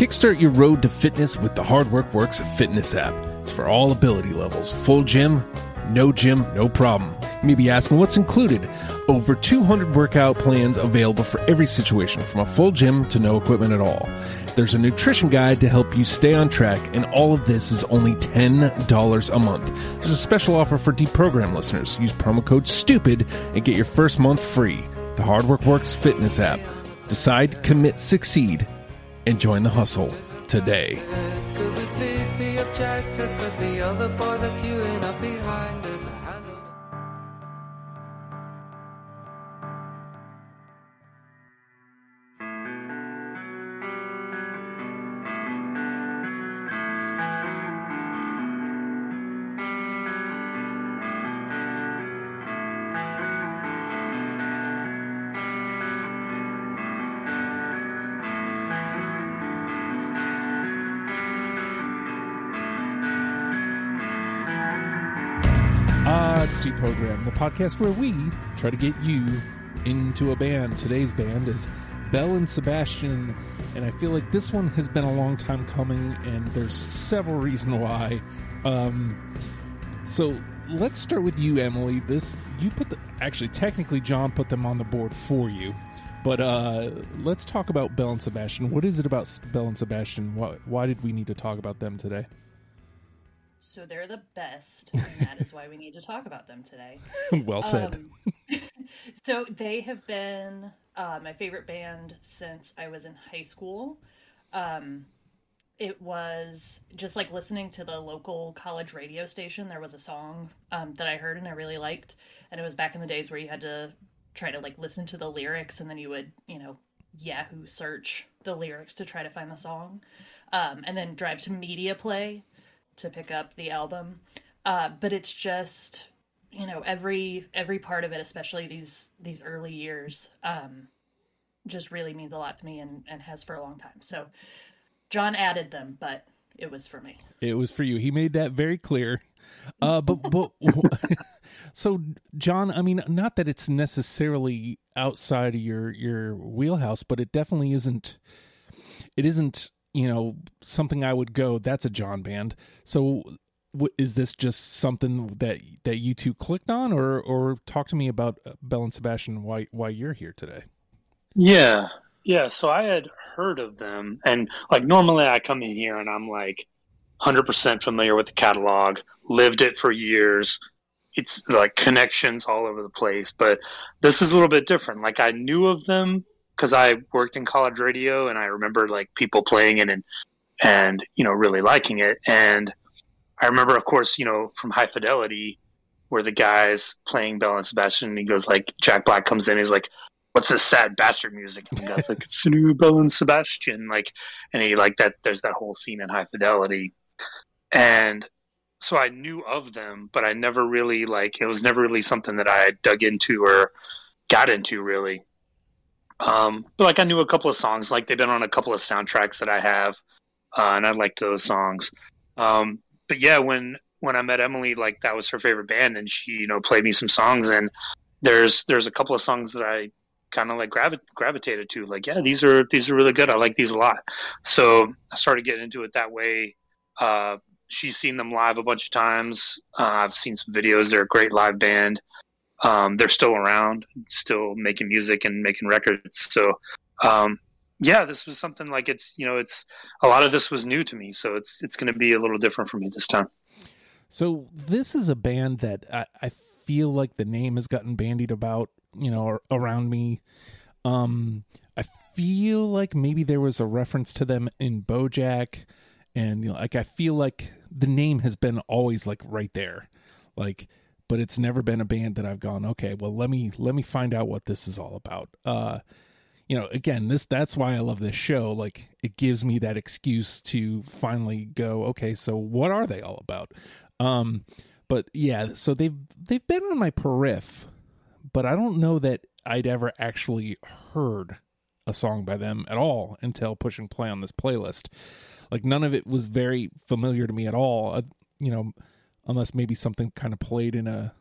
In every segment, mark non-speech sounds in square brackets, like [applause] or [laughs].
Kickstart your road to fitness with the Hard Work Works Fitness app. It's for all ability levels. Full gym, no gym, no problem. You may be asking what's included. Over 200 workout plans available for every situation, from a full gym to no equipment at all. There's a nutrition guide to help you stay on track, and all of this is only $10 a month. There's a special offer for deprogram listeners. Use promo code STUPID and get your first month free. The Hard Work Works Fitness app. Decide, commit, succeed, and join the hustle today. Podcast where we try to get you into a band. Today's band is Belle and Sebastian, and I feel like this one has been a long time coming, and there's several reasons why. Um, so let's start with you, Emily. This you put the actually technically John put them on the board for you, but uh, let's talk about Belle and Sebastian. What is it about Belle and Sebastian? Why, why did we need to talk about them today? So they're the best, and that is why we need to talk about them today. [laughs] well said. Um, [laughs] so they have been uh, my favorite band since I was in high school. Um, it was just like listening to the local college radio station. There was a song um, that I heard and I really liked, and it was back in the days where you had to try to like listen to the lyrics and then you would, you know, Yahoo search the lyrics to try to find the song, um, and then drive to Media Play to pick up the album. Uh, but it's just you know every every part of it, especially these these early years, um, just really means a lot to me and and has for a long time. So John added them, but it was for me. It was for you. He made that very clear. Uh, but [laughs] but so John, I mean, not that it's necessarily outside of your your wheelhouse, but it definitely isn't. It isn't you know something I would go. That's a John band. So w- is this just something that that you two clicked on, or or talk to me about uh, Belle and Sebastian? Why why you're here today? Yeah. Yeah. So I had heard of them. And like normally I come in here and I'm like 100% familiar with the catalog, lived it for years. It's like connections all over the place. But this is a little bit different. Like I knew of them because I worked in college radio and I remember like people playing it and, and, you know, really liking it. And I remember, of course, you know, from High Fidelity, where the guy's playing Belle and Sebastian, and he goes like, Jack Black comes in, he's like, what's this sad bastard music? And the guy's like, it's the new Belle and Sebastian. Like, and he like that. There's that whole scene in High Fidelity, and so I knew of them, but I never really like. It was never really something that I dug into or got into really. Um, but like I knew a couple of songs. Like they've been on a couple of soundtracks that I have, uh, and I liked those songs. Um, but yeah, when when I met Emily, like that was her favorite band, and she you know played me some songs, and there's there's a couple of songs that I kind of like gravi- gravitated to like yeah these are these are really good i like these a lot so i started getting into it that way uh, she's seen them live a bunch of times uh, i've seen some videos they're a great live band um, they're still around still making music and making records. So um, yeah this was something like it's you know it's a lot of this was new to me. So it's it's going to be a little different for me this time. So this is a band that I, I feel like the name has gotten bandied about, you know, around me. Um, I feel like maybe there was a reference to them in BoJack, and you know, like I feel like the name has been always like right there, like, but it's never been a band that I've gone, okay, well let me let me find out what this is all about. Uh, you know, again, this that's why I love this show. Like, it gives me that excuse to finally go, okay, so what are they all about? Um, but yeah, so they've they've been on my periph, but I don't know that I'd ever actually heard a song by them at all until pushing play on this playlist. Like none of it was very familiar to me at all. Uh, you know, unless maybe something kind of played in a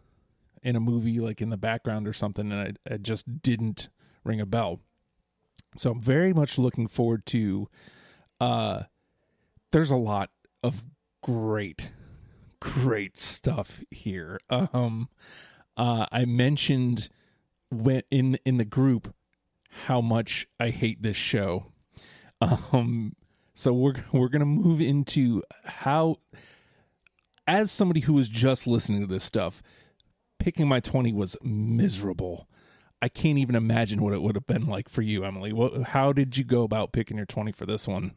in a movie like in the background or something, and I, just didn't ring a bell. So I'm very much looking forward to uh there's a lot of great great stuff here. Um uh I mentioned when in in the group how much I hate this show. [laughs] Um so we're we're to move into how as somebody who was just listening to this stuff, picking my 20 was miserable. I can't even imagine what it would have been like for you, Emily. What, how did you go about picking your 20 for this one?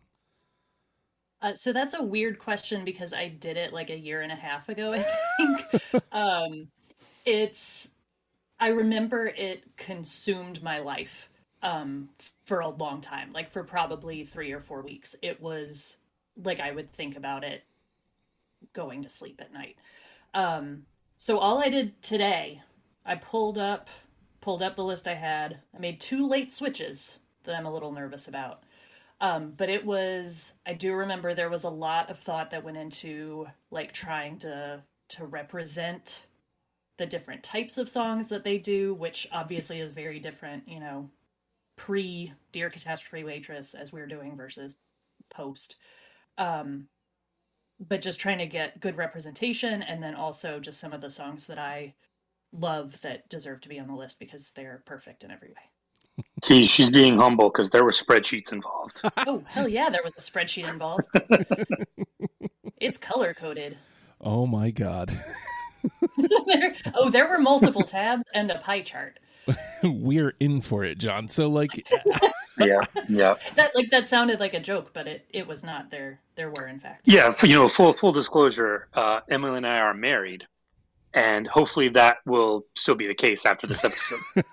Uh, so that's a weird question because I did it like a year and a half ago, I think. [laughs] um, it's, I remember it consumed my life um, for a long time, like for probably three or four weeks. It was like I would think about it going to sleep at night. Um, so all I did today, I pulled up pulled up the list I had. I made two late switches that I'm a little nervous about. Um, but it was I do remember there was a lot of thought that went into like trying to to represent the different types of songs that they do, which obviously is very different, you know, pre Dear Catastrophe Waitress as we're doing versus post. Um, but just trying to get good representation and then also just some of the songs that I love that deserve to be on the list because they're perfect in every way. See, she's being humble because there were spreadsheets involved. [laughs] oh, hell yeah, there was a spreadsheet involved. [laughs] it's color coded. Oh my god. [laughs] there, oh, there were multiple tabs and a pie chart. We're in for it, John. So like yeah, yeah. [laughs] That like that sounded like a joke, but it it was not. There there were in fact. Yeah, you know, full full disclosure, uh, Emily and I are married, and hopefully that will still be the case after this episode. [laughs]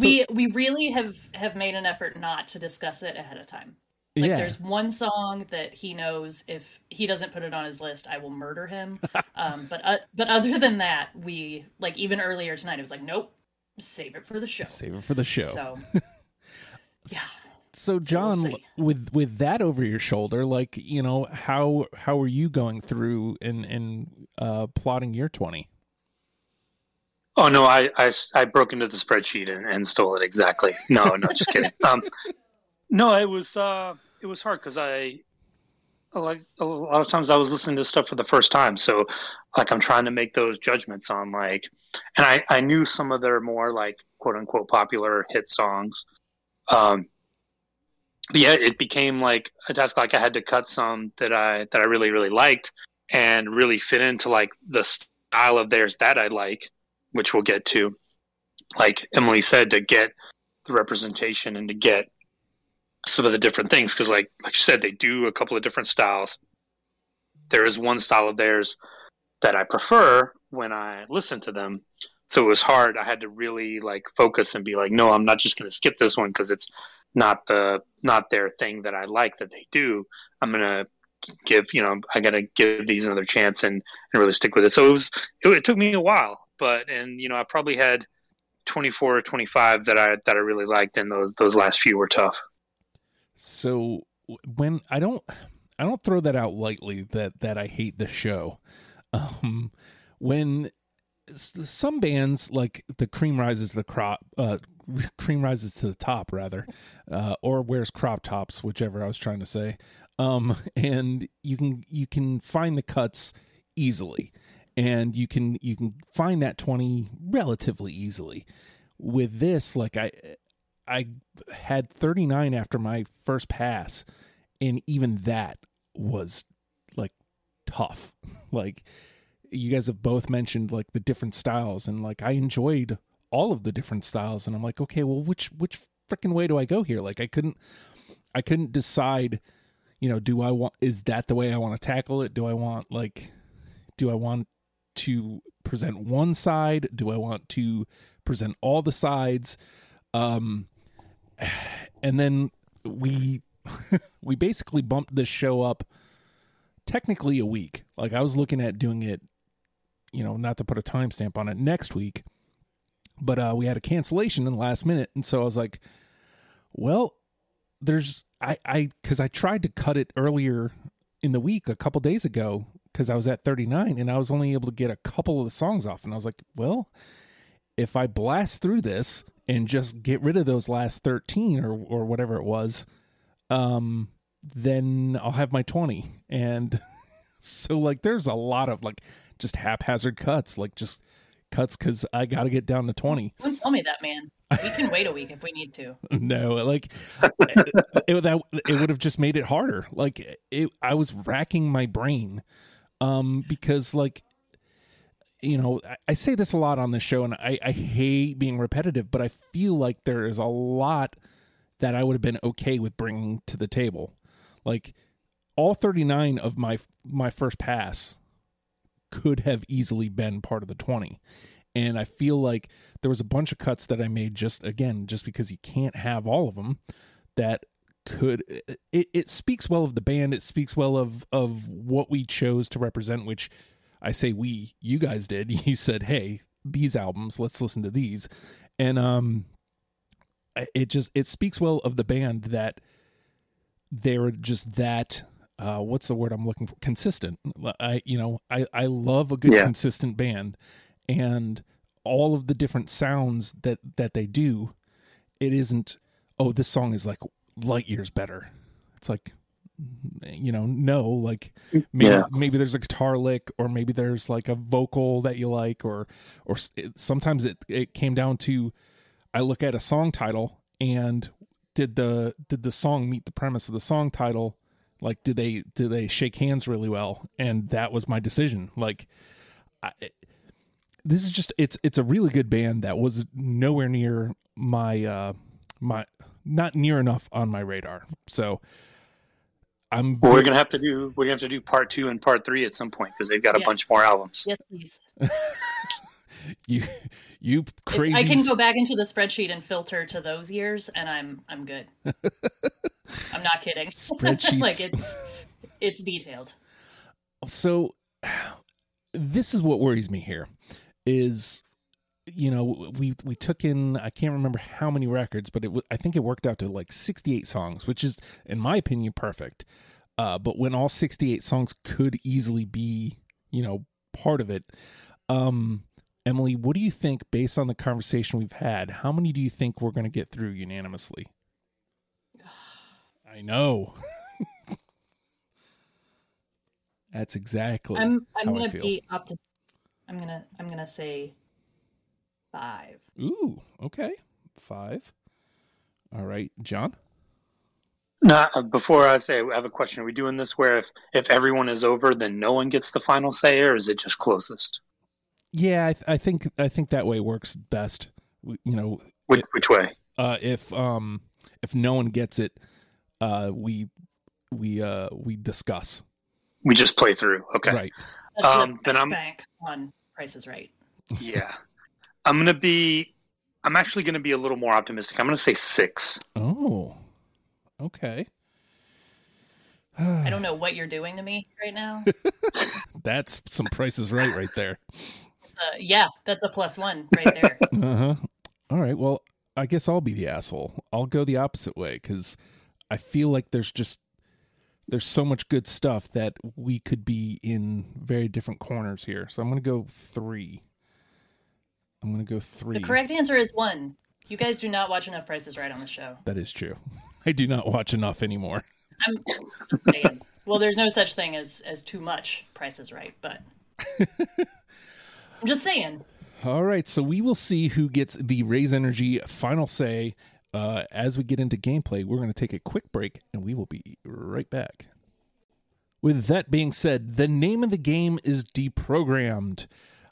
we we really have have made an effort not to discuss it ahead of time. Like yeah. there's one song that he knows if he doesn't put it on his list, I will murder him. [laughs] um, but uh, but other than that, we like even earlier tonight, it was like, nope, save it for the show. Save it for the show. So yeah. So John, we'll with with that over your shoulder, like you know, how how are you going through and and uh, plotting your twenty? Oh no, I, I, I broke into the spreadsheet and, and stole it exactly. No, no, just kidding. [laughs] Um, no, it was uh, it was hard because I like a lot of times I was listening to stuff for the first time, so like I'm trying to make those judgments on like, and I I knew some of their more like quote unquote popular hit songs, um, yeah, it became like a task. Like I had to cut some that I that I really really liked and really fit into like the style of theirs that I like, which we'll get to. Like Emily said, to get the representation and to get some of the different things because like like you said they do a couple of different styles there is one style of theirs that i prefer when i listen to them so it was hard. I had to really like focus and be like no i'm not just going to skip this one because it's not the not their thing that i like that they do. I'm to give you know i got to give these another chance and, and really stick with it. So it was it, it took me a while but and you know i probably had 24 or 25 that i that i really liked and those those last few were tough. So when I don't I don't throw that out lightly that that I hate the show. [laughs] Um when some bands like the cream rises the crop uh [laughs] cream rises to the top rather uh or wears crop tops whichever I was trying to say um [laughs] and you can you can find the cuts easily and you can you can find that 20 relatively easily with this like I I had 39 after my first pass, and even that was like tough. [laughs] like you guys have both mentioned like the different styles, and like I enjoyed all of the different styles, and I'm like, okay, well, which which freaking way do I go here? Like I couldn't I couldn't decide. You know, do I want is that the way I want to tackle it? Do I want like do I want to present one side? Do I want to present all the sides? Um, and then we [laughs] we basically bumped this show up technically a week. Like I was looking at doing it, you know, not to put a timestamp on it next week, but uh, we had a cancellation in the last minute, and so I was like, well, there's I I because I tried to cut it earlier in the week a couple days ago because I was at 39 and I was only able to get a couple of the songs off, and I was like, well, if I blast through this and just get rid of those last 13 or or whatever it was um, then I'll have my 20. And [laughs] so, like, there's a lot of like just haphazard cuts, like just cuts because I got to get down to 20. Don't tell me that, man. We can wait a week if we need to. [laughs] no, like it, it, that, it would have just made it harder. Like, it, I was racking my brain um, because, like, you know, I, I say this a lot on this show, and I, I hate being repetitive, but I feel like there is a lot that I would have been okay with bringing to the table. Like all 39 of my my first pass could have easily been part of the 20. And I feel like there was a bunch of cuts that I made just again just because you can't have all of them that could it, it speaks well of the band. It speaks well of of what we chose to represent which I say we you guys did. [laughs] You said hey these albums let's listen to these. And um it just it speaks well of the band that they're just that uh what's the word i'm looking for consistent i you know i i love a good Yeah. consistent band and all of the different sounds that that they do it isn't oh this song is like light years better it's like you know no like maybe Yeah. maybe there's a guitar lick or maybe there's like a vocal that you like or or it, sometimes it it came down to I look at a song title and did the did the song meet the premise of the song title? Like, do they do they shake hands really well? And that was my decision. Like, I, this is just it's it's a really good band that was nowhere near my uh my not near enough on my radar. So I'm Well, we're gonna have to do we're gonna have to do part two and part three at some point because they've got a Yes. bunch more albums. Yes, please. [laughs] you you It's- crazy. I can go back into the spreadsheet and filter to those years, and I'm I'm good. [laughs] I'm not kidding. [laughs] Spreadsheets. like it's it's detailed. so this is what worries me here is you know we we took in I can't remember how many records but it I think it worked out to like 68 songs which is in my opinion perfect uh but when all 68 songs could easily be you know part of it um Emily what do you think based on the conversation we've had how many do you think we're going to get through unanimously I know That's exactly I'm I'm how gonna feel. be up to. I'm gonna I'm gonna say five. Ooh, okay. Five. All right, John. Now, uh, before I say, I have a question. Are we doing this where if if everyone is over, then no one gets the final say, or is it just closest? Yeah, I, th- I think I think that way works best. We- You know, Which, which way? uh, if um if no one gets it, uh, we we uh we discuss. We just play through. Okay. Right. That's Um, the then I'm- bank on Price is Right. [laughs] Yeah. I'm gonna be. I'm actually gonna be a little more optimistic. I'm gonna say six. Oh. Okay. I don't know what you're doing to me right now. [laughs] That's some prices right right there. Uh, yeah, that's a plus one right there. [laughs] Uh huh. All right. Well, I guess I'll be the asshole. I'll go the opposite way because I feel like there's just there's so much good stuff that we could be in very different corners here. So I'm gonna go three. I'm gonna go three. The correct answer is one. You guys do not watch enough Prices Right on the show. That is true. [laughs] I do not watch enough anymore. I'm saying. Well, there's no such thing as as too much prices Right, but [laughs] I'm just saying. All right, so we will see who gets the Raise Energy final say. Uh, as we get into gameplay, we're going to take a quick break and we will be right back. With that being said, the name of the game is Deprogrammed.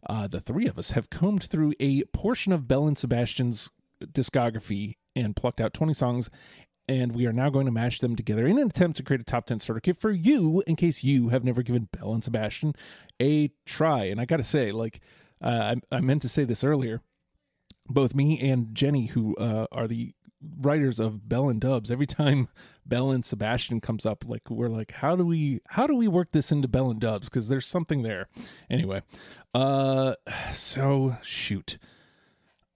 Uh, the three of us have combed through a portion of Belle and Sebastian's discography and plucked out 20 songs, and we are now going to mash them together in an attempt to create a top 10 starter kit for you in case you have never given Belle and Sebastian a try. And I got to say, like, uh, I, I meant to say this earlier. Both me and Jenny, who uh, are the writers of Bell and Dubs, every time [laughs] Belle and Sebastian comes up, like we're like, how do we how do we work this into Bell and Dubs? Because there's something there. Anyway, uh, [sighs] so shoot,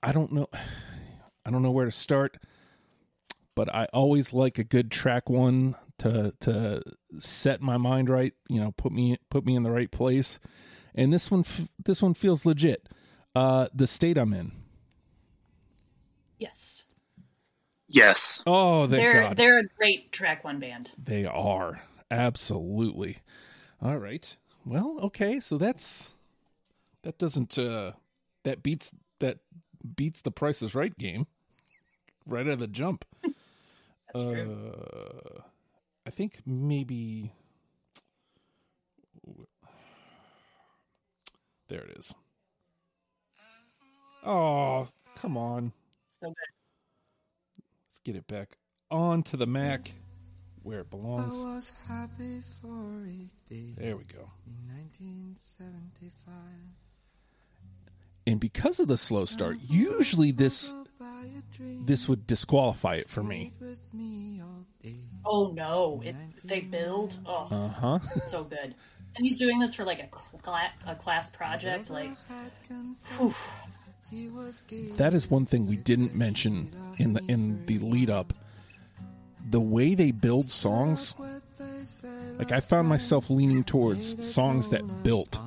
I don't know, [sighs] I don't know where to start, but I always like a good track one to to set my mind right. You know, put me put me in the right place, and this one this one feels legit. Uh, the state I'm in. Yes. Yes. Oh, thank they're God. they're a great track one band. They are. Absolutely. All right. Well, okay, so that's that doesn't uh that beats that beats the Price is Right game right out of the jump. [laughs] That's true. Uh I think maybe there it is. Oh, come on. So good. Let's get it back onto the Mac where it I belongs. was happy for a day There we go. in 1975. And because of the slow start, usually this By a dream this would disqualify it for me. with me all day. Oh no, it they build. Oh, Uh huh. so good. And he's doing this for like a cla- a class [laughs] project. Like, whew. He was gay. That is one thing we didn't mention in the in the lead up. The way they build songs, like I found myself leaning towards songs that built,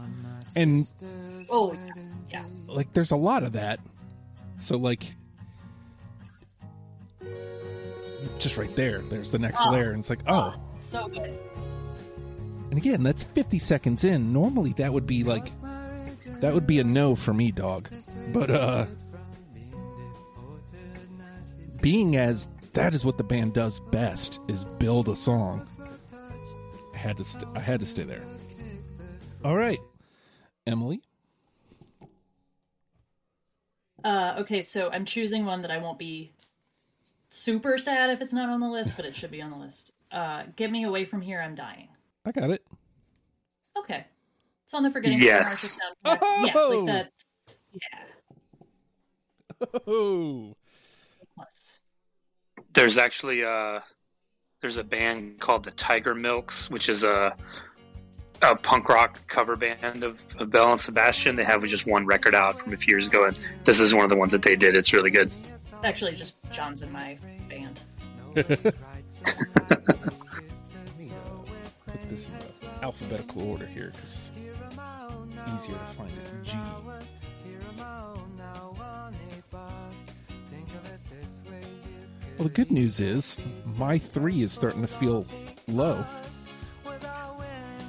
and oh yeah, like there's a lot of that. So like, just right there, there's the next Oh. layer, and it's like, oh, so good. And again, that's 50 seconds in. Normally that would be like that would be a no for me, dog. But uh being as that is what the band does best is build a song. I had to st- I had to stay there. All right. Emily, Uh, okay, so I'm choosing one that I won't be super sad if it's not on the list, but it should be on the list. Uh, get me away from here. I'm dying. I got it. Okay, it's on the Forgetting Yes. Sarah Yeah, Oh! like that's yeah. Oh. Plus. [laughs] There's actually uh there's a band called the Tiger Milks, which is a a punk rock cover band of, of Belle and Sebastian. They have just one record out from a few years ago, and this is one of the ones that they did. It's really good. Actually, just John's in my band. Let me put this in the alphabetical order here cuz easier to find it. G. Well, the good news is my three is starting to feel low.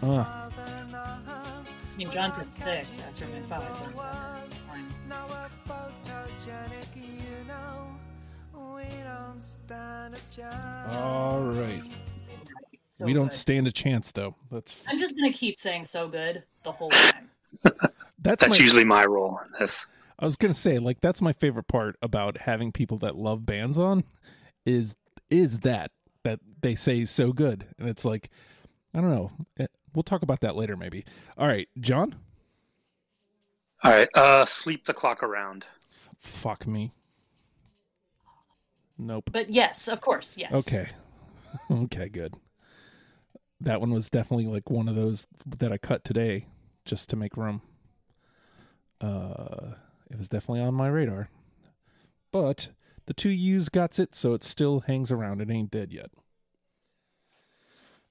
Uh, I mean, John's at six after my five. But whatever, it's fine. all right. So we don't good. stand a chance, though. That's I'm just gonna keep saying so good the whole time. [laughs] that's, That's my. usually my role in this. I was gonna say, like, that's my favorite part about having people that love bands on, is is that that they say is so good, and it's like, I don't know. Eh, We'll talk about that later, maybe. All right, John. All right, uh, sleep the clock around. Fuck me. Nope. But yes, of course, yes. Okay. [laughs] okay, good. That one was definitely like one of those that I cut today just to make room. Uh it was definitely on my radar. But the two U's got it, so it still hangs around. It ain't dead yet.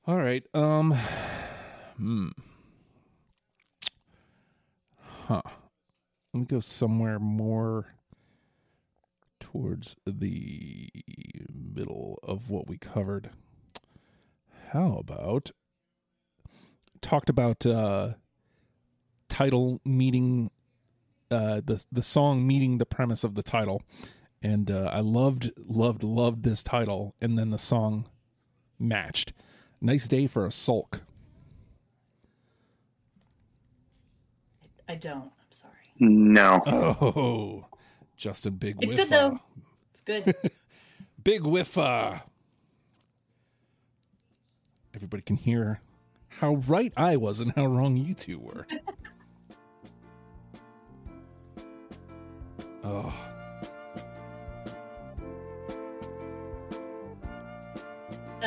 All right. Um [sighs] hmm. Huh. Let me go somewhere more towards the middle of what we covered. How about talked about uh title meeting uh the the song meeting the premise of the title and uh I loved loved loved this title and then the song matched. Nice day for a sulk. I don't. I'm sorry. No. Oh, Justin Big It's Whiffa. good though. It's good. [laughs] Big Whiffa. Everybody can hear how right I was and how wrong you two were. [laughs] oh.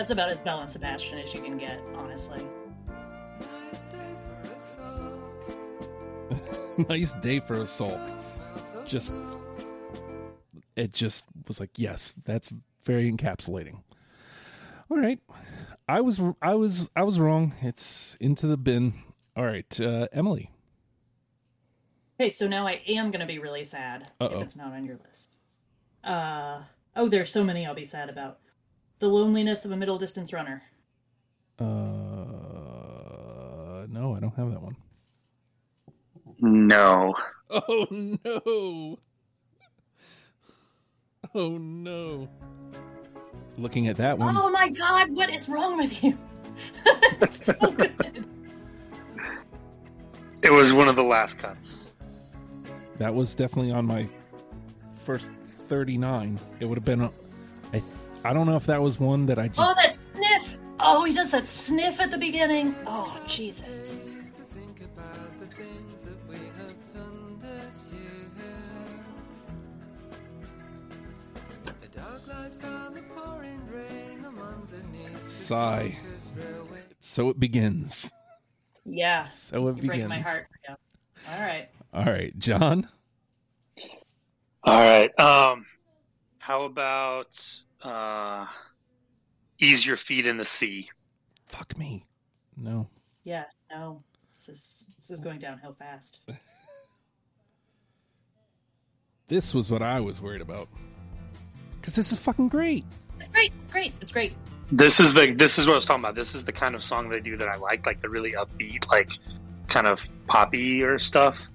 That's about as Belle and Sebastian as you can get, honestly. [laughs] nice day for a sulk. Just it just was like, yes, that's very encapsulating. All right. I was I was I was wrong. It's into the bin. All right, uh, Emily. Okay, so now I am gonna be really sad Uh-oh. if it's not on your list. Uh Oh, there's so many I'll be sad about. The loneliness of a middle distance runner. Uh, no, I don't have that one. No. Oh no! Oh no! Looking at that one, Oh my god, what is wrong with you? [laughs] it's so [laughs] good. It was one of the last cuts. that was definitely on my first thirty-nine. It would have been. A, I I don't know if that was one that I just. Oh, that sniff! Oh, he does that sniff at the beginning. Oh, Jesus. to think about the things that we have done this year. The dark lies down the pouring rain. I'm underneath the Sigh. So it begins. Yeah. So it You begins. break my heart. Yeah. All right. All right, John. All right. Um, how about uh, ease your feet in the sea? Fuck me. No. Yeah. No. This is this is going downhill fast. [laughs] This was what I was worried about. Because this is fucking great. It's great. Great. It's great. This is the this is what I was talking about. This is the kind of song they do that I like, like the really upbeat, like kind of poppy or stuff.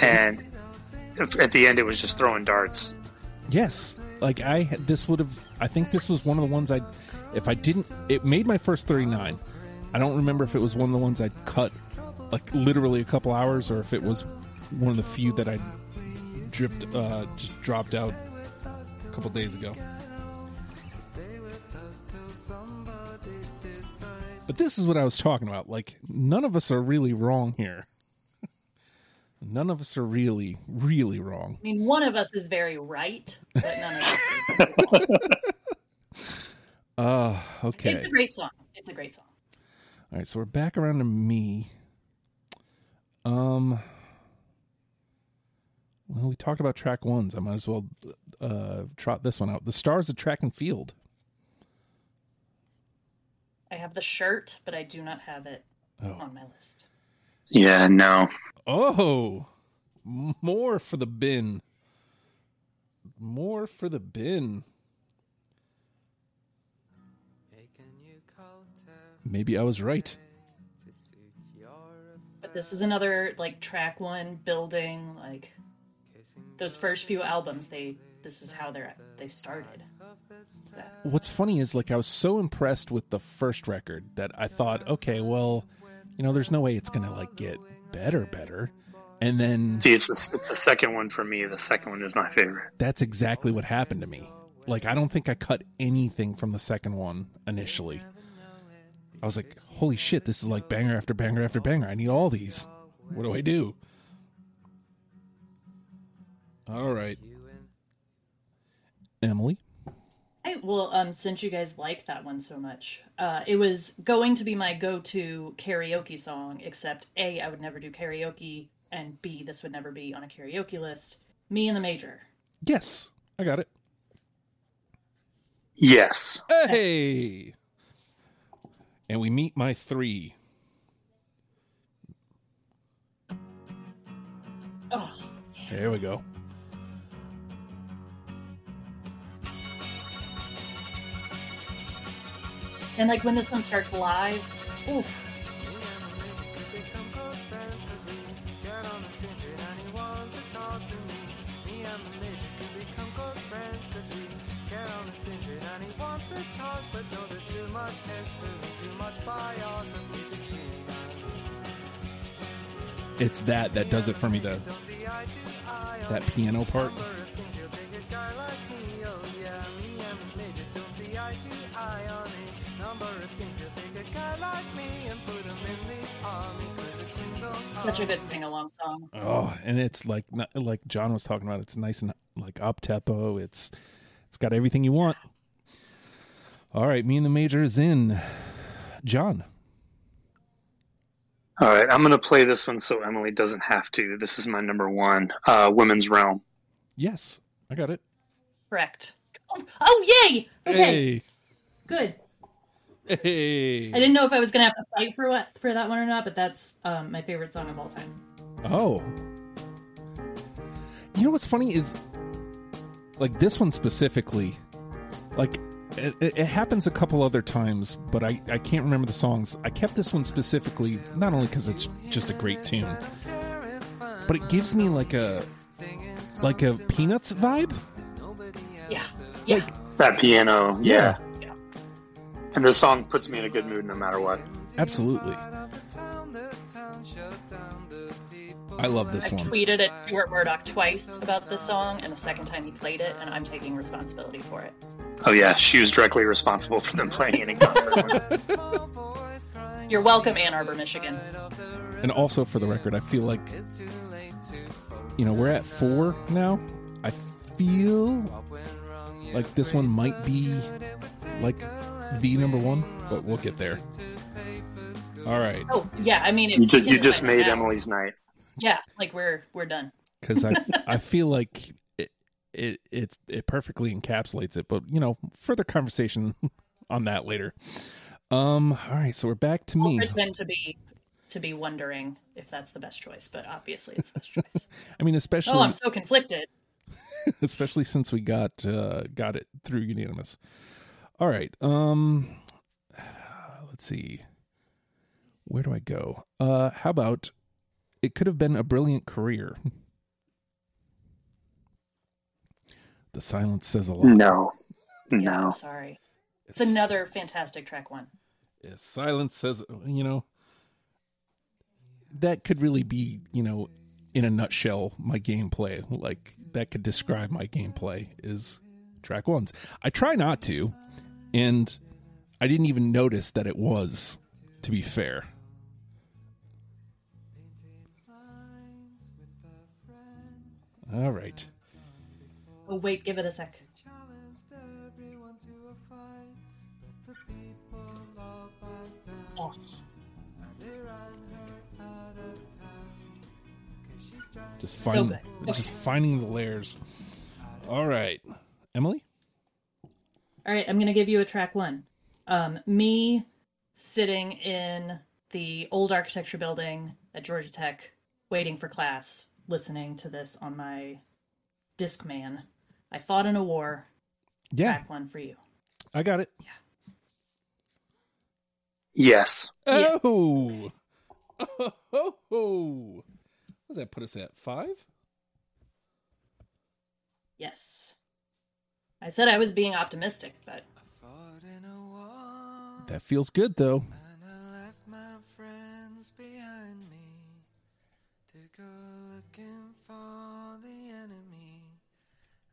And at the end, it was just throwing darts. Yes. Like I this would have I think this was one of the ones I if I didn't it made my first 39. I don't remember if it was one of the ones I'd cut like literally a couple hours or if it was one of the few that I dripped uh just dropped out a couple days ago. But this is what I was talking about. Like none of us are really wrong here. None of us are really, really wrong. I mean, one of us is very right, but none of us is. Uh, [laughs] [laughs] okay. It's a great song. It's a great song. All right, so we're back around to me. Um, well, we talked about track ones. I might as well uh, trot this one out. The stars of track and field. I have the shirt, but I do not have it Oh, on my list. Yeah, no. Oh, more for the bin. More for the bin. Making you culture Maybe I was right. to But this is another like track one building like those first few albums. They this is how they're they started. What's funny is like I was so impressed with the first record that I thought, okay, well, you know, there's no way it's gonna like get better, better. And then See, it's the, it's the second one for me. The second one is my favorite. that's exactly what happened to me. Like I don't think I cut anything from the second one initially. I was like, "Holy shit, this is like banger after banger after banger. I need all these. What do I do?" All right. Emily. I, well, um, since you guys like that one so much, uh, it was going to be my go-to karaoke song. Except a, I would never do karaoke, and b, this would never be on a karaoke list. Me and the Major. Yes, I got it. Yes. Hey. And we meet my 3. Oh, There we go. Too like when this one starts live, us. It's that that does it for me on that piano part. Such a good sing-along song. Oh, and it's like like John was talking about. It's nice and like up tempo. It's it's got everything you want. All right, me and the major is in. John. All right, I'm going to play this one so Emily doesn't have to. This is my number one, uh, Women's Realm. Yes, I got it. Correct. Oh, oh yay! Okay, Hey, good. Hey. I didn't know if I was gonna have to fight for what for that one or not, but that's um, my favorite song of all time. Oh. You know what's funny is like this one specifically, like it, it it happens a couple other times, but I I can't remember the songs. I kept this one specifically not only because it's just a great tune, but it gives me like a like a Peanuts vibe. Yeah. Yeah. That piano, yeah. Yeah. And this song puts me in a good mood no matter what. Absolutely. I love this I one. tweeted at Stuart Murdoch twice about this song, and the second time he played it, and I'm taking responsibility for it. Oh yeah, she was directly responsible for them playing it in concert. [laughs] You're welcome, Ann Arbor, Michigan. And also for the record, I feel like you know, we're at 4 now. I feel like this one might be like the number 1, but we'll get there. All right. Oh yeah, I mean, if you just, you just made now- Emily's night. Yeah, like we're we're done. because I [laughs] I feel like it, it it it perfectly encapsulates it. But you know, further conversation [laughs] on that later. Um. All right, so we're back to I'll me. pretend to be to be wondering if that's the best choice, but obviously it's the best choice. [laughs] I mean, especially oh, I'm so conflicted. especially since we got uh got it through unanimous. All right. Um. Let's see. Where do I go? Uh. How about it could have been a brilliant career. The silence says a lot. No, Yeah, no. I'm sorry. It's another fantastic track one. Yeah, silence says, you know, that could really be, you know, in a nutshell, my gameplay. Like that could describe my gameplay is track ones. I try not to, and I didn't even notice that it was. To be fair, all right. Oh wait, give it a sec. Oh, Just So find, good. just finding the layers. All right, Emily. All right, I'm going to give you a track one. Um, me sitting in the old architecture building at Georgia Tech, waiting for class, listening to this on my Discman. I fought in a war. Yeah, Track one for you. I got it. Yes. Yeah. Oh. Oh, [laughs] oh, What does that put us at? Five? Yes. I said I was being optimistic, but Fought in a war, That feels good, though. and I left my friends behind me to go looking for the enemy,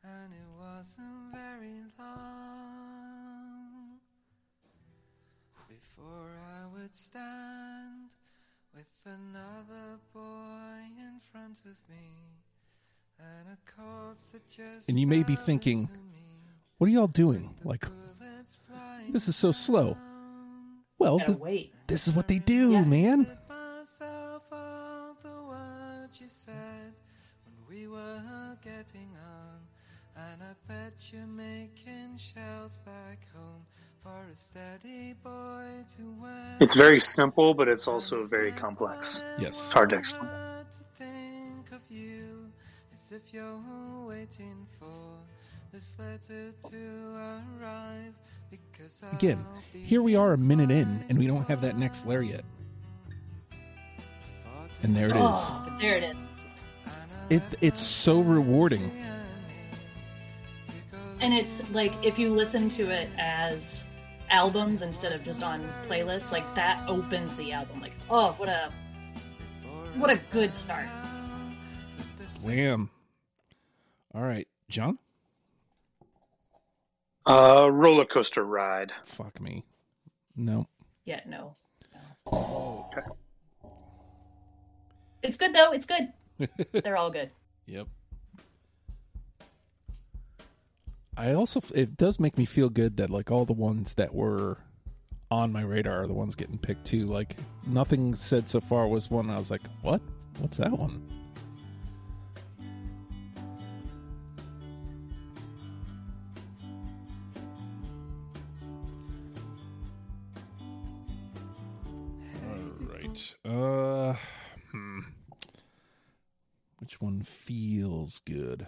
and it wasn't very long before I would stand with another boy in front of me. And a corpse that just And you may be thinking, me. What are y'all doing? Like, this is so slow. Well, gotta this, wait. this is what they do, Yeah. man. myself all the words you said when we were getting on. And I bet you're making shells back home for a steady boy to wear. It's very simple, but it's also very complex. Yes. It's hard to explain. To think of you as if you're waiting for this letter to arrive. Because Again, here we are a minute in, and we don't have that next layer yet. And there it oh, is. Oh, there it is. It it's so rewarding. And it's like if you listen to it as albums instead of just on playlists, like that opens the album. Like, oh, what a what a good start. Wham. All right, John. Uh, roller coaster ride. Fuck me. No. Yeah, no. Okay. It's good though. It's good. [laughs] They're all good. Yep. I also it does make me feel good that like all the ones that were on my radar are the ones getting picked too. Like nothing said so far was one I was like, "What? What's that one?" Uh hmm. Which one feels good?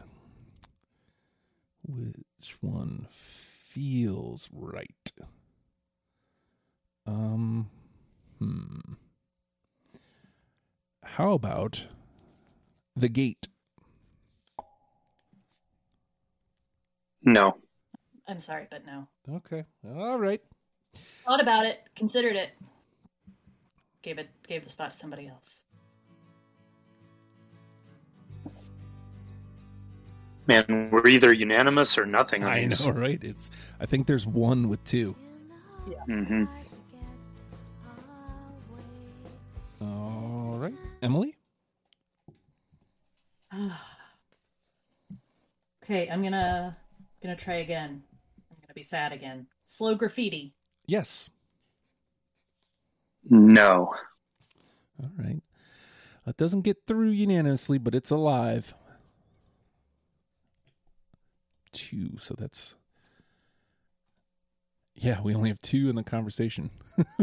Which one feels right. Um, hmm. How about the gate? No. I'm sorry, but no. Okay. All right. Thought about it, considered it. Gave it gave the spot to somebody else. Man, we're either unanimous or nothing I these. know, right? It's. I think there's one with two. hmm All right, Emily. [sighs] okay, I'm gonna gonna try again. I'm gonna be sad again. Slow graffiti. Yes. No. All right. It doesn't get through unanimously, but it's alive. Two, so that's. Yeah, we only have two in the conversation. [laughs]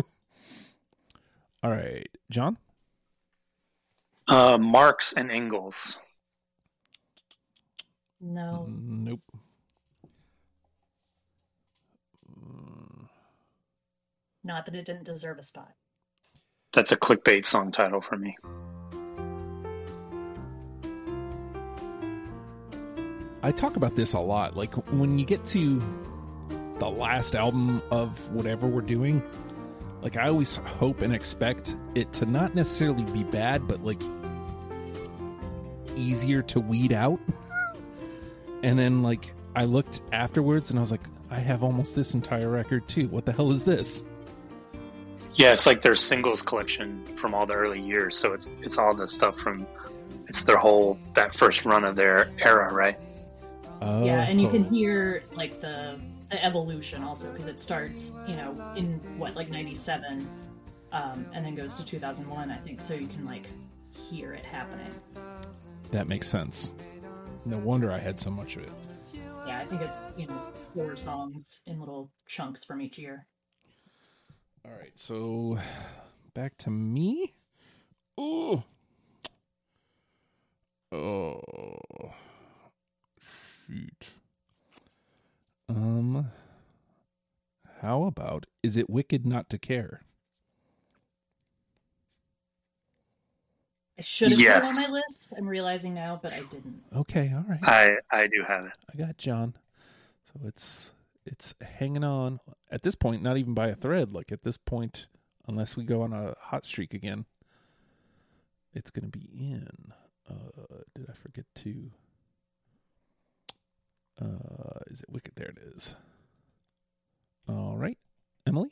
All right, John. Uh, Marx and Engels. No. Nope. Not that it didn't deserve a spot. That's a clickbait song title for me. I talk about this a lot. Like when you get to the last album of whatever we're doing, like I always hope and expect it to not necessarily be bad, but like easier to weed out. [laughs] and then like I looked afterwards and I was like, I have almost this entire record too. What the hell is this? Yeah, it's like their singles collection from all the early years. So it's it's all the stuff from it's their whole that first run of their era, right? Oh, Yeah, and you can hear like the, the evolution also because it starts, you know, in what like '97, um, and then goes to 2001, I think. So you can like hear it happening. that makes sense. No wonder I had so much of it. Yeah, I think it's you know four songs in little chunks from each year. All right, so back to me. Oh. Oh. Shoot. Um how about is it wicked not to care? I should have Yes. put it on my list. I'm realizing now, but I didn't. Okay, all right. I I do have it. I got John. So it's it's hanging on at this point, not even by a thread. Like at this point, unless we go on a hot streak again, it's going to be in. Uh, did I forget to? Uh, is it Wicked? There it is. All right, Emily.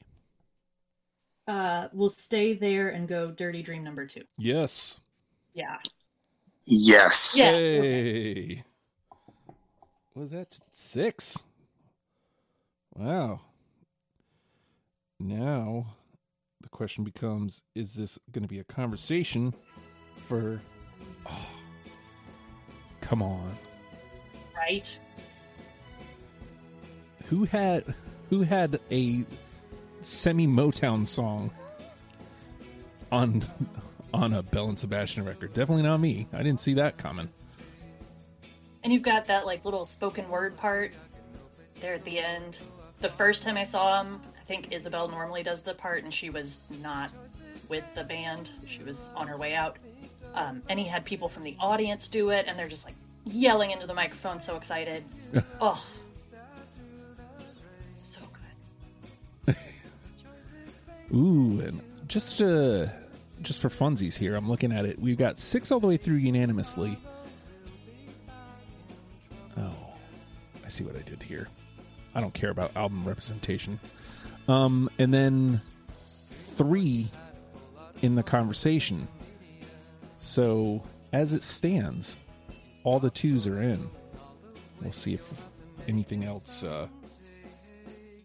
Uh, we'll stay there and go Dirty Dream number two. Yes. Yeah. Yes. Yeah. Hey. Was that six? Wow. Now the question becomes is this going to be a conversation for oh, Come on. Right? Who had who had a semi Motown song on on a Belle and Sebastian record? Definitely not me. I didn't see that coming. And you've got that like little spoken word part there at the end. The first time I saw him, I think Isobel normally does the part, and she was not with the band. She was on her way out. Um, and he had people from the audience do it, and they're just like yelling into the microphone, so excited. [laughs] oh, so good. [laughs] Ooh, and just uh just for funsies here, I'm looking at it. We've got six all the way through unanimously. Oh, I see what I did here. I don't care about album representation. Um, and then three in the conversation. So as it stands, all the twos are in. We'll see if anything else. Uh,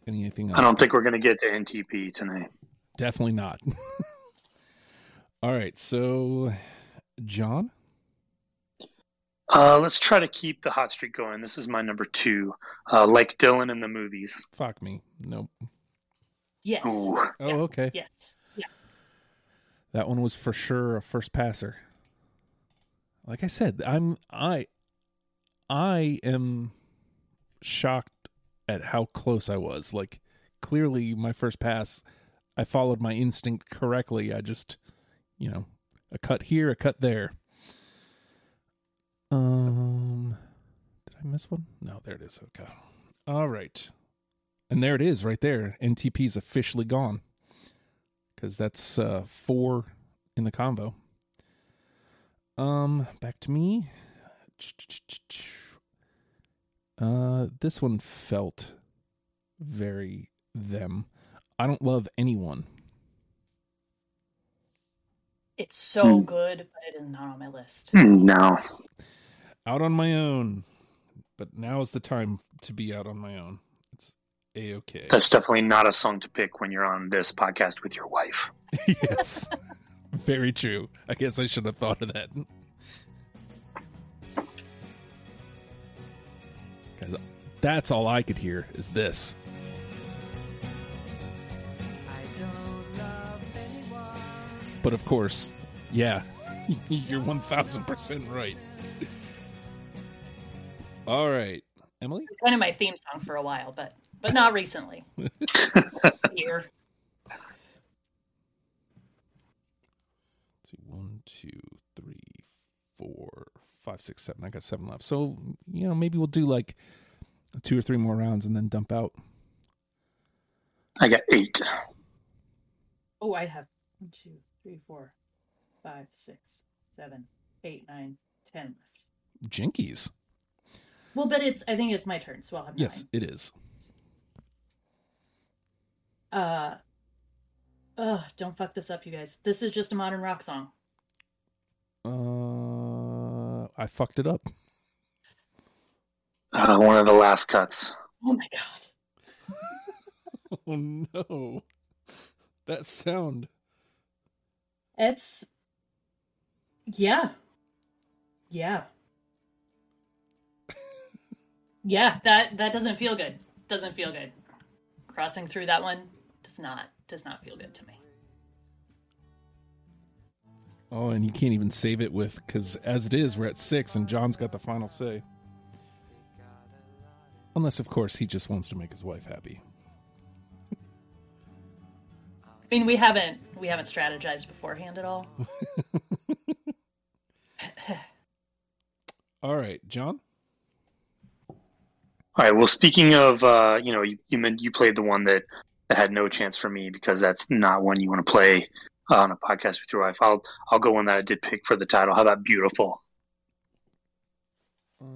anything else. I don't think we're going to get to NTP tonight. Definitely not. [laughs] All right, so John, Uh, let's try to keep the hot streak going. This is my number two. Uh, like Dylan in the movies. fuck me. Nope. Yes. Ooh. Oh, Yeah. okay. Yes. Yeah. That one was for sure a first passer. Like I said, I'm I I am shocked at how close I was. Like clearly my first pass I followed my instinct correctly. I just, you know, a cut here, a cut there. Um did I miss one? No, there it is. Okay. All right. And there it is right there. NTP's officially gone. Cuz that's uh 4 in the convo. Um back to me. Uh this one felt very them. I don't love anyone. It's so Hmm. good, but it is not on my list. Hmm, No. Out on my own. But now is the time to be out on my own. It's a okay. That's definitely not a song to pick when you're on this podcast with your wife. [laughs] [laughs] yes. Very true. I guess I should have thought of that. Because that's all I could hear is this. I don't love anyone. But of course, yeah, [laughs] you're 1000% right. All right. Emily? It's kind of my theme song for a while, but but not recently. [laughs] Here. Let's see, one, two, three, four, five, six, seven. I got seven left. So, you know, maybe we'll do like two or three more rounds and then dump out. I got eight. Oh, I have one, two, three, four, five, six, seven, eight, nine, ten left. Jinkies. Well, but it's I think it's my turn, so I'll have nine. Yes, it is. Uh Ugh, don't fuck this up, you guys. This is just a modern rock song. Uh, I fucked it up. Uh, one of the last cuts. Oh my god. [laughs] Oh no. That sound. It's yeah. Yeah. Yeah, that that doesn't feel good. Doesn't feel good. Crossing through that one does not does not feel good to me. Oh, and you can't even save it with because as it is, we're at six, and John's got the final say. Unless, of course, he just wants to make his wife happy. I mean, we haven't we haven't strategized beforehand at all. [laughs] All right, John. All right. Well, speaking of, uh, you know, you you, meant, you played the one that, that had no chance for me because that's not one you want to play uh, on a podcast with your wife. I'll I'll go one that I did pick for the title. How about Beautiful? Um,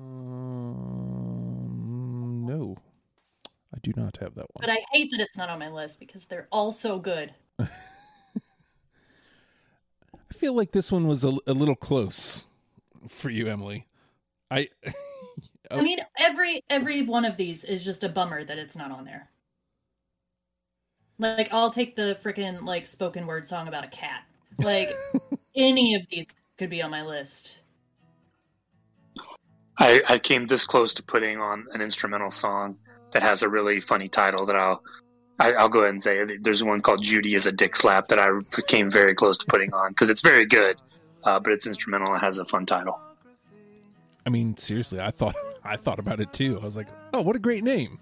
no, I do not have that one. But I hate that it's not on my list because they're all so good. [laughs] I feel like this one was a, a little close for you, Emily. I. [laughs] I mean, every every one of these is just a bummer that it's not on there. Like, I'll take the freaking like spoken word song about a cat. Like, [laughs] any of these could be on my list. I, I came this close to putting on an instrumental song that has a really funny title that I'll I, I'll go ahead and say there's one called Judy is a dick slap that I came very close to putting on because it's very good, uh, but it's instrumental and has a fun title. I mean, seriously, I thought I thought about it too. I was like, oh, what a great name.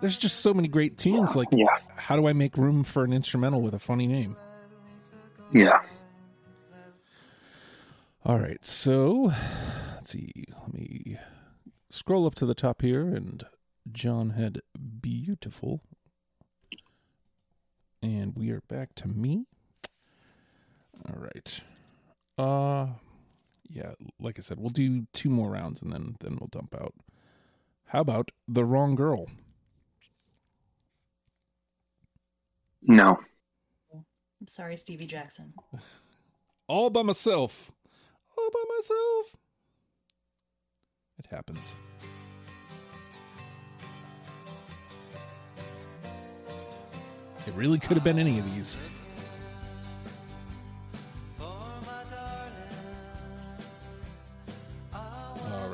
There's just so many great tunes. Like, Yeah, how do I make room for an instrumental with a funny name? yeah. All right, so let's see. Let me scroll up to the top here, and John had beautiful, and we are back to me. All right. Uh, yeah. Like I said, we'll do two more rounds, and then then we'll dump out. How about the wrong girl? No. I'm sorry, Stevie Jackson. [laughs] All by myself. All by myself. It happens. It really could have been any of these.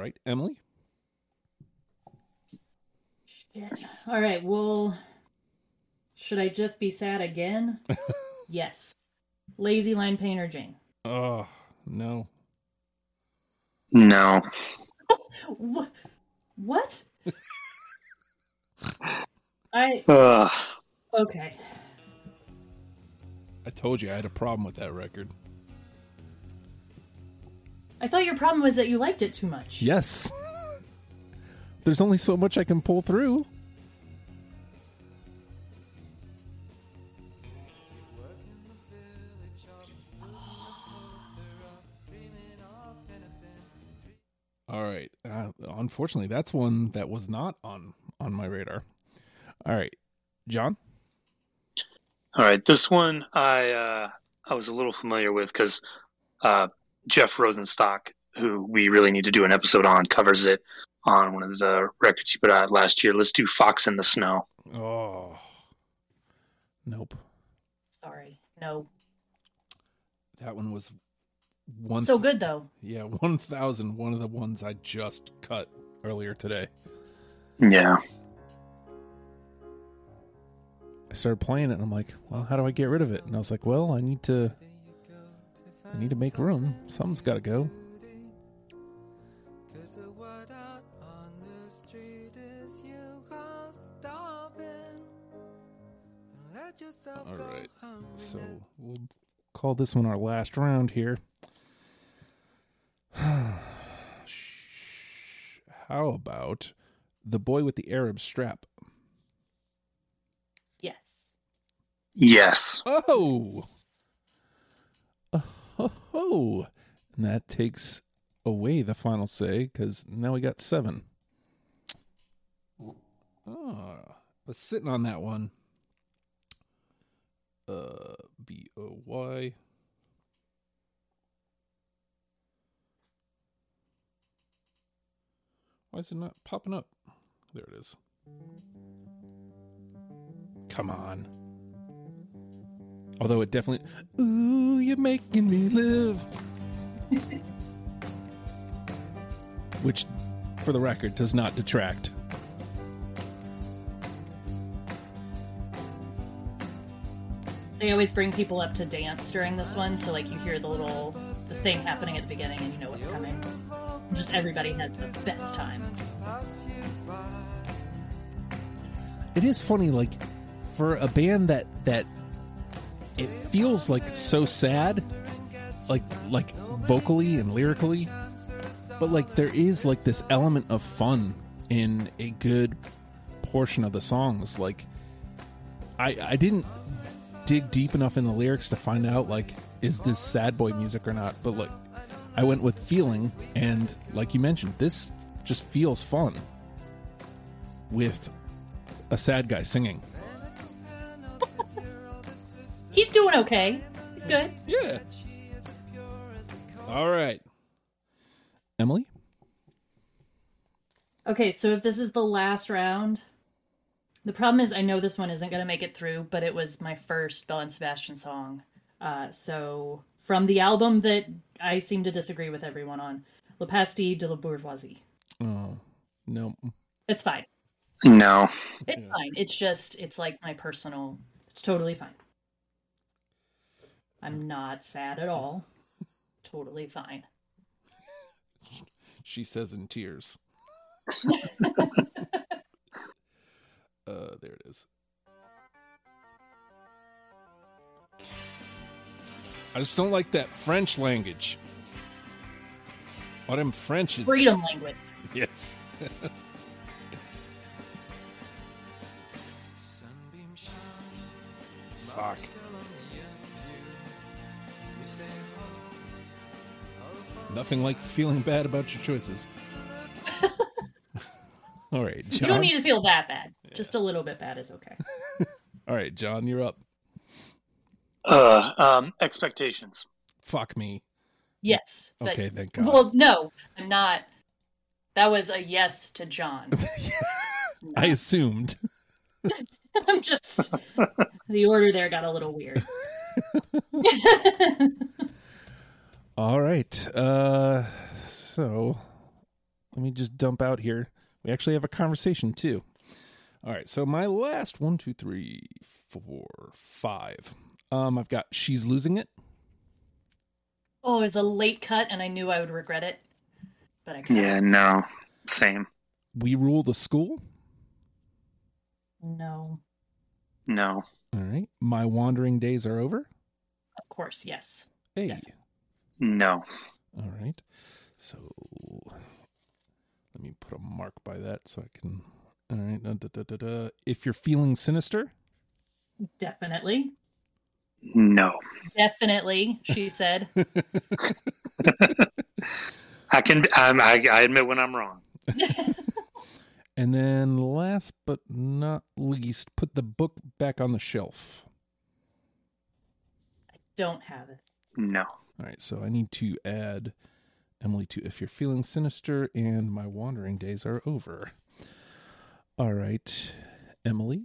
Right, Emily. All right, well, should I just be sad again? [laughs] yes. Lazy line painter Jane. Oh no. No. What? What? [laughs] I Ugh. okay. I told you I had a problem with that record. I thought your problem was that you liked it too much. Yes. There's only so much I can pull through. All right. Uh, unfortunately, that's one that was not on on my radar. All right, John. All right, this one I uh, I was a little familiar with because uh, Jeff Rosenstock, who we really need to do an episode on, covers it on one of the records he put out last year. Let's do "Fox in the Snow." Oh, nope. Sorry. No. That one was one. So good though. Yeah, [laughs] one thousand. One of the ones I just cut earlier today. Yeah, I started playing it, and I'm like, "Well, how do I get rid of it?" And I was like, "Well, I need to, I need to make room. Something's got to go." Cause the word out on the street is you are starving. Let yourself All go right. hungry So we'll call this one our last round here. [sighs] How about the boy with the Arab strap? Yes. yes. Oh, oh, ho. and that takes away the final say because now we got seven. Oh, was sitting on that one. Uh, B O Y. Why is it not popping up? There it is. Come on. Although it definitely. Ooh, you're making me live. [laughs] Which, for the record, does not detract. They always bring people up to dance during this one, so like you hear the little the thing happening at the beginning and you know what's coming. Just everybody has the best time. It is funny, like for a band that that it feels like so sad, like like vocally and lyrically, but like there is like this element of fun in a good portion of the songs. Like I I didn't dig deep enough in the lyrics to find out like is this sad boy music or not, but like I went with feeling and like you mentioned, this just feels fun with a sad guy singing. Doing okay. He's good. Yeah. All right. Emily? Okay, so if this is the last round, the problem is I know this one isn't going to make it through, but it was my first Belle and Sebastian song. Uh, so from the album that I seem to disagree with everyone on, Le Pastille de la Bourgeoisie. Oh, no. It's fine. No. It's Yeah. fine. It's just it's like my personal. It's totally fine. I'm not sad at all. Totally fine. She says in tears. [laughs] uh, there it is. I just don't like that French language. All them French is Freedom language. [laughs] Yes. [laughs] Fuck. Nothing like feeling bad about your choices. [laughs] All right, You don't need to feel that bad. Just a little bit bad is okay. [laughs] All right, John, you're up. Uh, um, expectations. Fuck me. Yes. but- Okay, thank God. Well, no, I'm not. That was a yes to John. [laughs] I assumed. I'm just the order there got a little weird. All right. Uh so let me just dump out here. We actually have a conversation too. All right, so my last one, two, three, four, five. Um, I've got she's losing it. oh, it was a late cut, and I knew I would regret it, but I couldn't. Yeah, no. Same. We rule the school. No. No. All right. My wandering days are over. Of course, yes. Hey. Definitely. No. All right. So let me put a mark by that so I can. All right. da, da, da, da, da. If you're feeling sinister, Definitely. No. Definitely, she [laughs] said. I can. Um, I, I admit when I'm wrong. [laughs] and then last but not least, put the book back on the shelf. I don't have it. No. All right. So I need to add Emily to if you're feeling sinister and my wandering days are over. All right. Emily.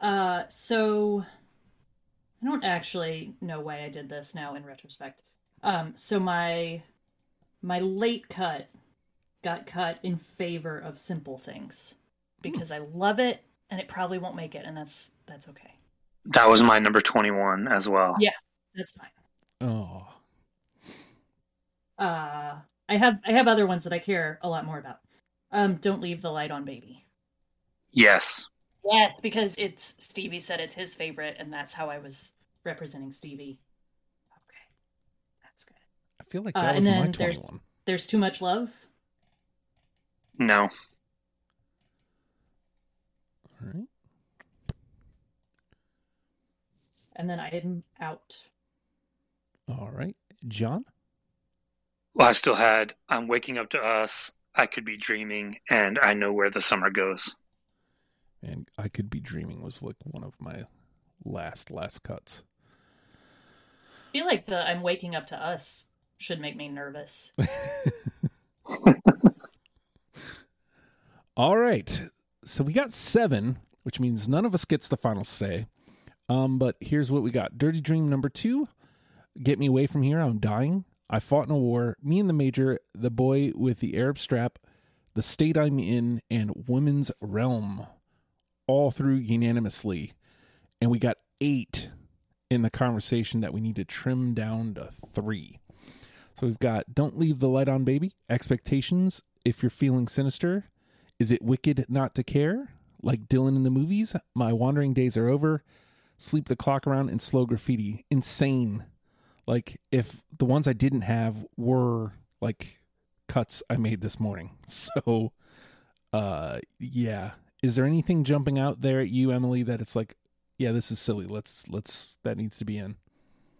Uh, so I don't actually know why I did this now in retrospect. Um, so my my late cut got cut in favor of simple things because I love it and it probably won't make it, and that's that's okay. That was my number 21 as well. Yeah. That's fine. Oh. Uh, I have I have other ones that I care a lot more about. Um, don't leave the light on, baby. Yes. Yes, because it's Stevie said it's his favorite, and that's how I was representing Stevie. Okay, that's good. I feel like Uh, that and was my then there's- 21. There's too much love. No. All right. and then I'm out. All right. John. Well, I still had I'm waking up to us. I could be dreaming, and I know where the summer goes. And I could be dreaming was like one of my last last cuts. I feel like the I'm waking up to us should make me nervous. [laughs] All right. So we got seven, which means none of us gets the final say. Um, but here's what we got: Dirty Dream number two. Get me away from here. I'm dying. I fought in a war. Me and the major, the boy with the Arab strap, the state I'm in, and women's realm, all through unanimously, and we got eight in the conversation that we need to trim down to three. So we've got Don't Leave the Light On Baby, Expectations, If You're Feeling Sinister, Is It Wicked Not to Care, like Dylan in the movies, My Wandering Days Are Over, Sleep the Clock Around, and Slow Graffiti. Insane. Like if the ones I didn't have were like cuts I made this morning. [laughs] So uh yeah. Is there anything jumping out there at you, Emily, that it's like, yeah, this is silly. Let's let's that needs to be in.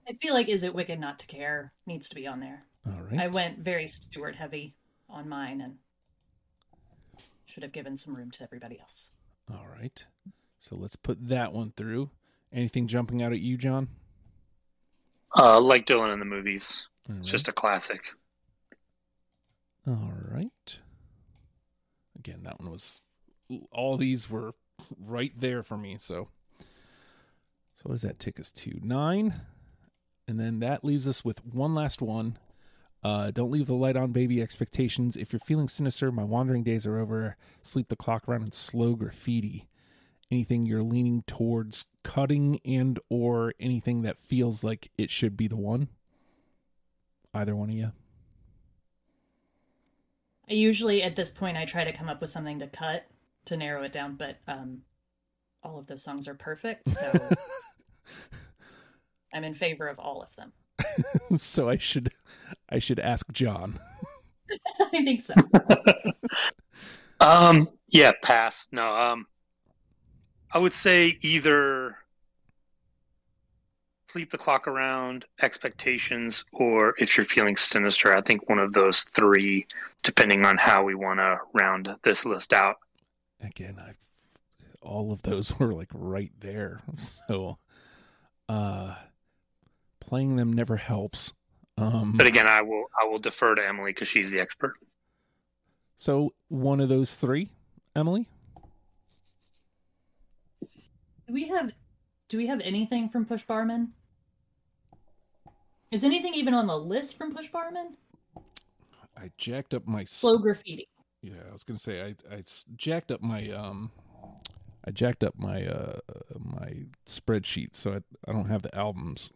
I feel like Is It Wicked Not to Care needs to be on there. All right. I went very Stuart heavy on mine and should have given some room to everybody else. All right. So let's put that one through. Anything jumping out at you, John? Uh, like Dylan in the movies. All It's just a classic. All right. Again, that one was all these were right there for me. So, so what does that take us to? Nine, and then that leaves us with one last one. Uh, don't leave the light on, baby. Expectations. If you're feeling sinister, my wandering days are over. Sleep the clock around and slow graffiti. Anything you're leaning towards cutting and or anything that feels like it should be the one. Either one of you. I usually at this point I try to come up with something to cut to narrow it down, but um all of those songs are perfect, so [laughs] I'm in favor of all of them. [laughs] so I should I should ask John. [laughs] I think so. Um, yeah, pass. No, um, I would say either sleep the clock around, expectations, or if you're feeling sinister. I think one of those three, depending on how we want to round this list out. Again, I all of those [laughs] were like right there. So uh playing them never helps. Um But again, I will I will defer to Emily because she's the expert. so one of those three, Emily? Do we have do we have anything from Push Barman? Is anything even on the list from Push Barman? I jacked up my Slow graffiti. Yeah, I was gonna say I I jacked up my um I jacked up my uh my spreadsheet, so I I don't have the albums.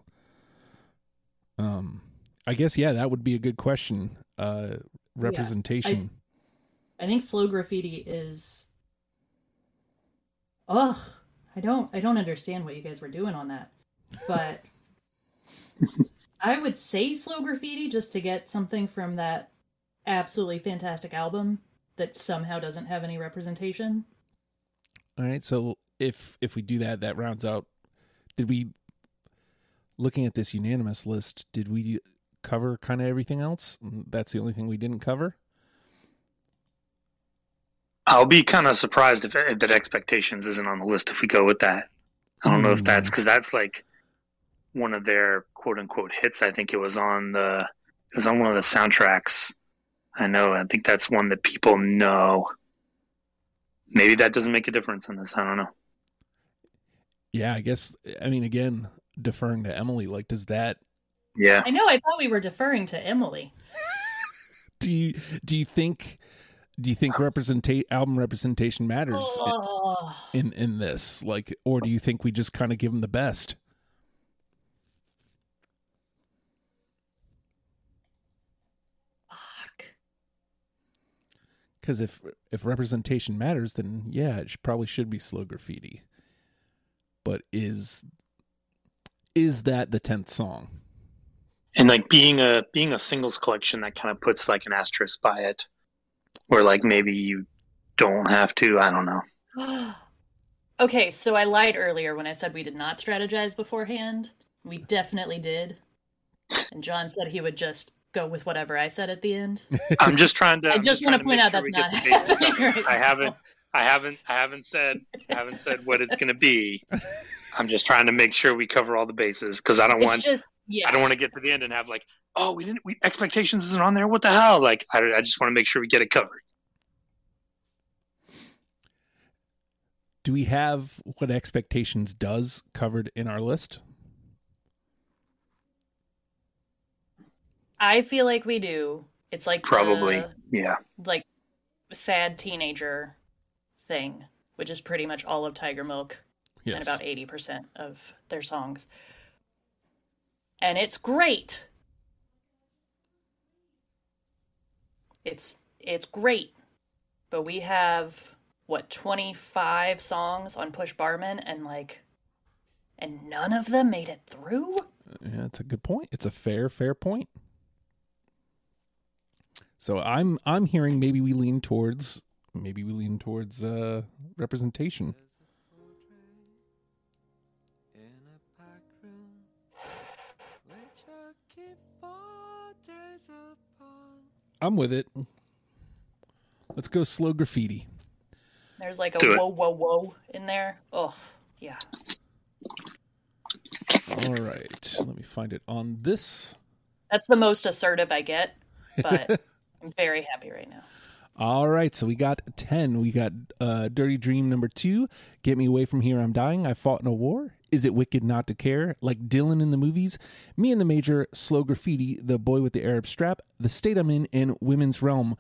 Um, I guess yeah, that would be a good question. Uh, representation. I think slow graffiti is ugh, I don't, I don't understand what you guys were doing on that, but [laughs] I would say slow graffiti just to get something from that absolutely fantastic album that somehow doesn't have any representation. All right, so if if we do that, that rounds out. Did we, looking at this unanimous list, did we cover kind of everything else? That's the only thing we didn't cover. I'll be kind of surprised if, if that expectations isn't on the list if we go with that. I don't know if that's hmm. because that's like one of their quote unquote hits. I think it was on the it was on one of the soundtracks. I know. I think that's one that people know. Maybe that doesn't make a difference in this. I don't know. Yeah, I guess. I mean, again, deferring to Emily, like, does that Yeah. I know. I thought we were deferring to Emily. [laughs] do you do you think do you think representate album representation matters Oh, in in this? Like or do you think we just kind of give them the best? Fuck. because if if representation matters then yeah it should, probably should be slow graffiti. But is is that the 10th song? And like being a being a singles collection that kind of puts like an asterisk by it where like maybe you don't have to i don't know [gasps] okay, so I lied earlier when I said we did not strategize beforehand. We definitely did. And John said he would just go with whatever I said at the end. [laughs] i'm just trying to I I'm just wanna point out sure that's not the [laughs] happening right i haven't i haven't i haven't said I haven't said what it's going to be [laughs] i'm just trying to make sure we cover all the bases because i don't It's want just yeah. i don't want to get to the end and have like oh we didn't we expectations isn't on there what the hell like i, I just want to make sure we get it covered do we have what expectations does covered in our list I feel like we do. It's like probably the, yeah like sad teenager thing, which is pretty much all of Tigermilk and about 80% of their songs. And it's great. It's it's great. But we have what 25 songs on Push Barman and like and none of them made it through? yeah that's a good point it's a fair fair point so i'm i'm hearing maybe we lean towards maybe we lean towards uh representation i'm with it let's go slow graffiti There's like a Do it. whoa whoa whoa in there. Oh, yeah. all right let me find it on this That's the most assertive I get, but [laughs] I'm very happy right now. All right, so we got 10. We got uh, Dirty Dream number two. Get Me Away From Here, I'm Dying. I Fought in a War. Is It Wicked Not to Care? Like Dylan in the movies. Me and the Major, Slow Graffiti, The Boy with the Arab Strap, The State I'm In, and Women's Realm.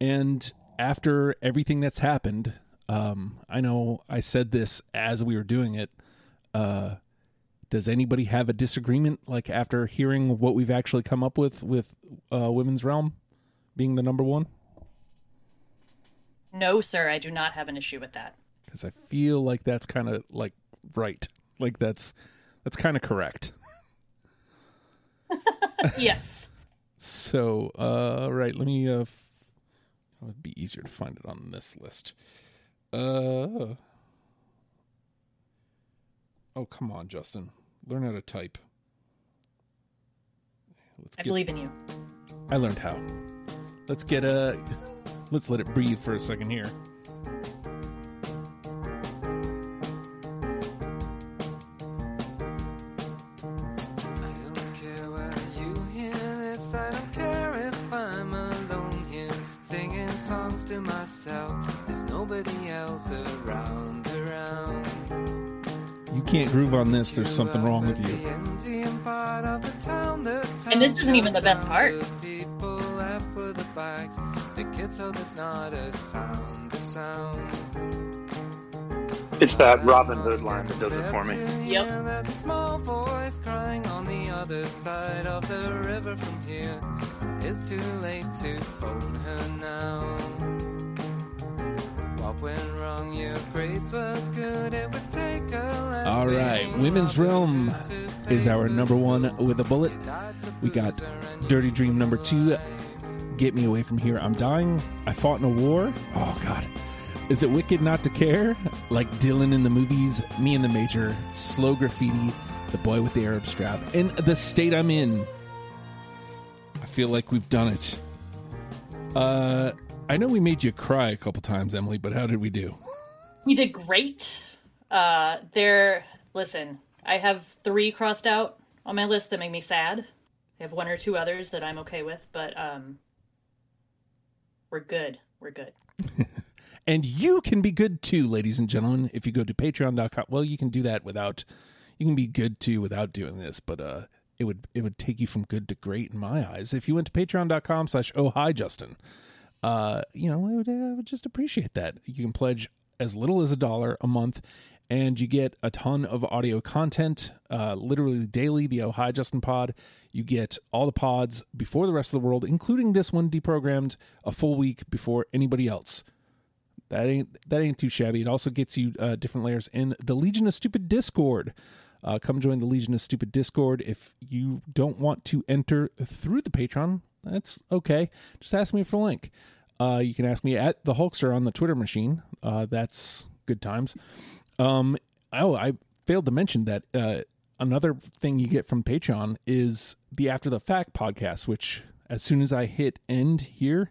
And after everything that's happened, um, I know I said this as we were doing it. Uh, does anybody have a disagreement, like after hearing what we've actually come up with with uh, Women's Realm being the number one? No, sir, I do not have an issue with that. because I feel like that's kind of like right, like that's that's kind of correct. [laughs] yes. So, uh, right, let me. Uh, f- it would be easier to find it on this list. Uh, oh come on, Justin, learn how to type. Let's I get, believe in you. I learned how. Let's get a. [laughs] Let's let it breathe for a second here. Can't groove on this. There's something wrong with you. And this isn't even the best part. People laugh for the bags. The kids, so there's not a sound, a sound. it's that robin hood line that does it for me Yep. There's a small voice crying on the other side of the river from here. It's too late to phone her now. All right, Women's Realm is our number one with a bullet. We got Dirty Dream number two. Get me away from here. I'm dying. I fought in a war. Oh God, is it wicked not to care? Like Dylan in the movies, me in the major, slow graffiti, the boy with the Arab strap, and the state I'm in. I feel like we've done it. Uh, I know we made you cry a couple times, Emily, but how did we do? We did great. Uh, there. Listen, I have three crossed out on my list that make me sad. I have one or two others that I'm okay with, but um, we're good. We're good. [laughs] And you can be good too, ladies and gentlemen, if you go to patreon.com. Well, you can do that without you can be good too without doing this, but uh it would it would take you from good to great in my eyes. If you went to patreon.com slash oh hi Justin, uh, you know, I would, I would just appreciate that. You can pledge as little as a dollar a month and you get a ton of audio content, uh, literally daily, the Oh Hi Justin pod. You get all the pods before the rest of the world, including this one deprogrammed a full week before anybody else. That ain't that ain't too shabby. It also gets you uh, different layers in the Legion of Stupid Discord. Uh, come join the Legion of Stupid Discord. If you don't want to enter through the Patreon, that's okay. Just ask me for a link. Uh, you can ask me at the Hulkster on the Twitter machine. Uh, that's good times. Um, oh, I failed to mention that uh, another thing you get from Patreon is the After the Fact podcast, which as soon as I hit end here,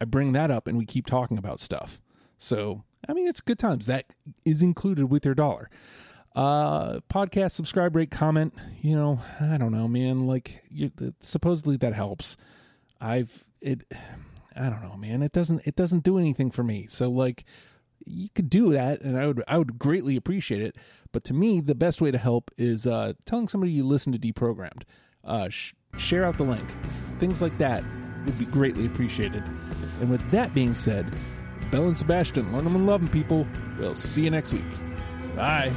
I bring that up and we keep talking about stuff. So, I mean, it's good times. That is included with your dollar. Uh, podcast, subscribe, rate, comment. You know, I don't know, man. Like, you, supposedly that helps. I've it. I don't know, man. It doesn't. It doesn't do anything for me. So, like, you could do that, and I would. I would greatly appreciate it. But to me, the best way to help is uh, telling somebody you listen to Deprogrammed. Uh, sh- share out the link. Things like that would be greatly appreciated. And with that being said, Belle and Sebastian, learn them and love them, people. We'll see you next week. Bye.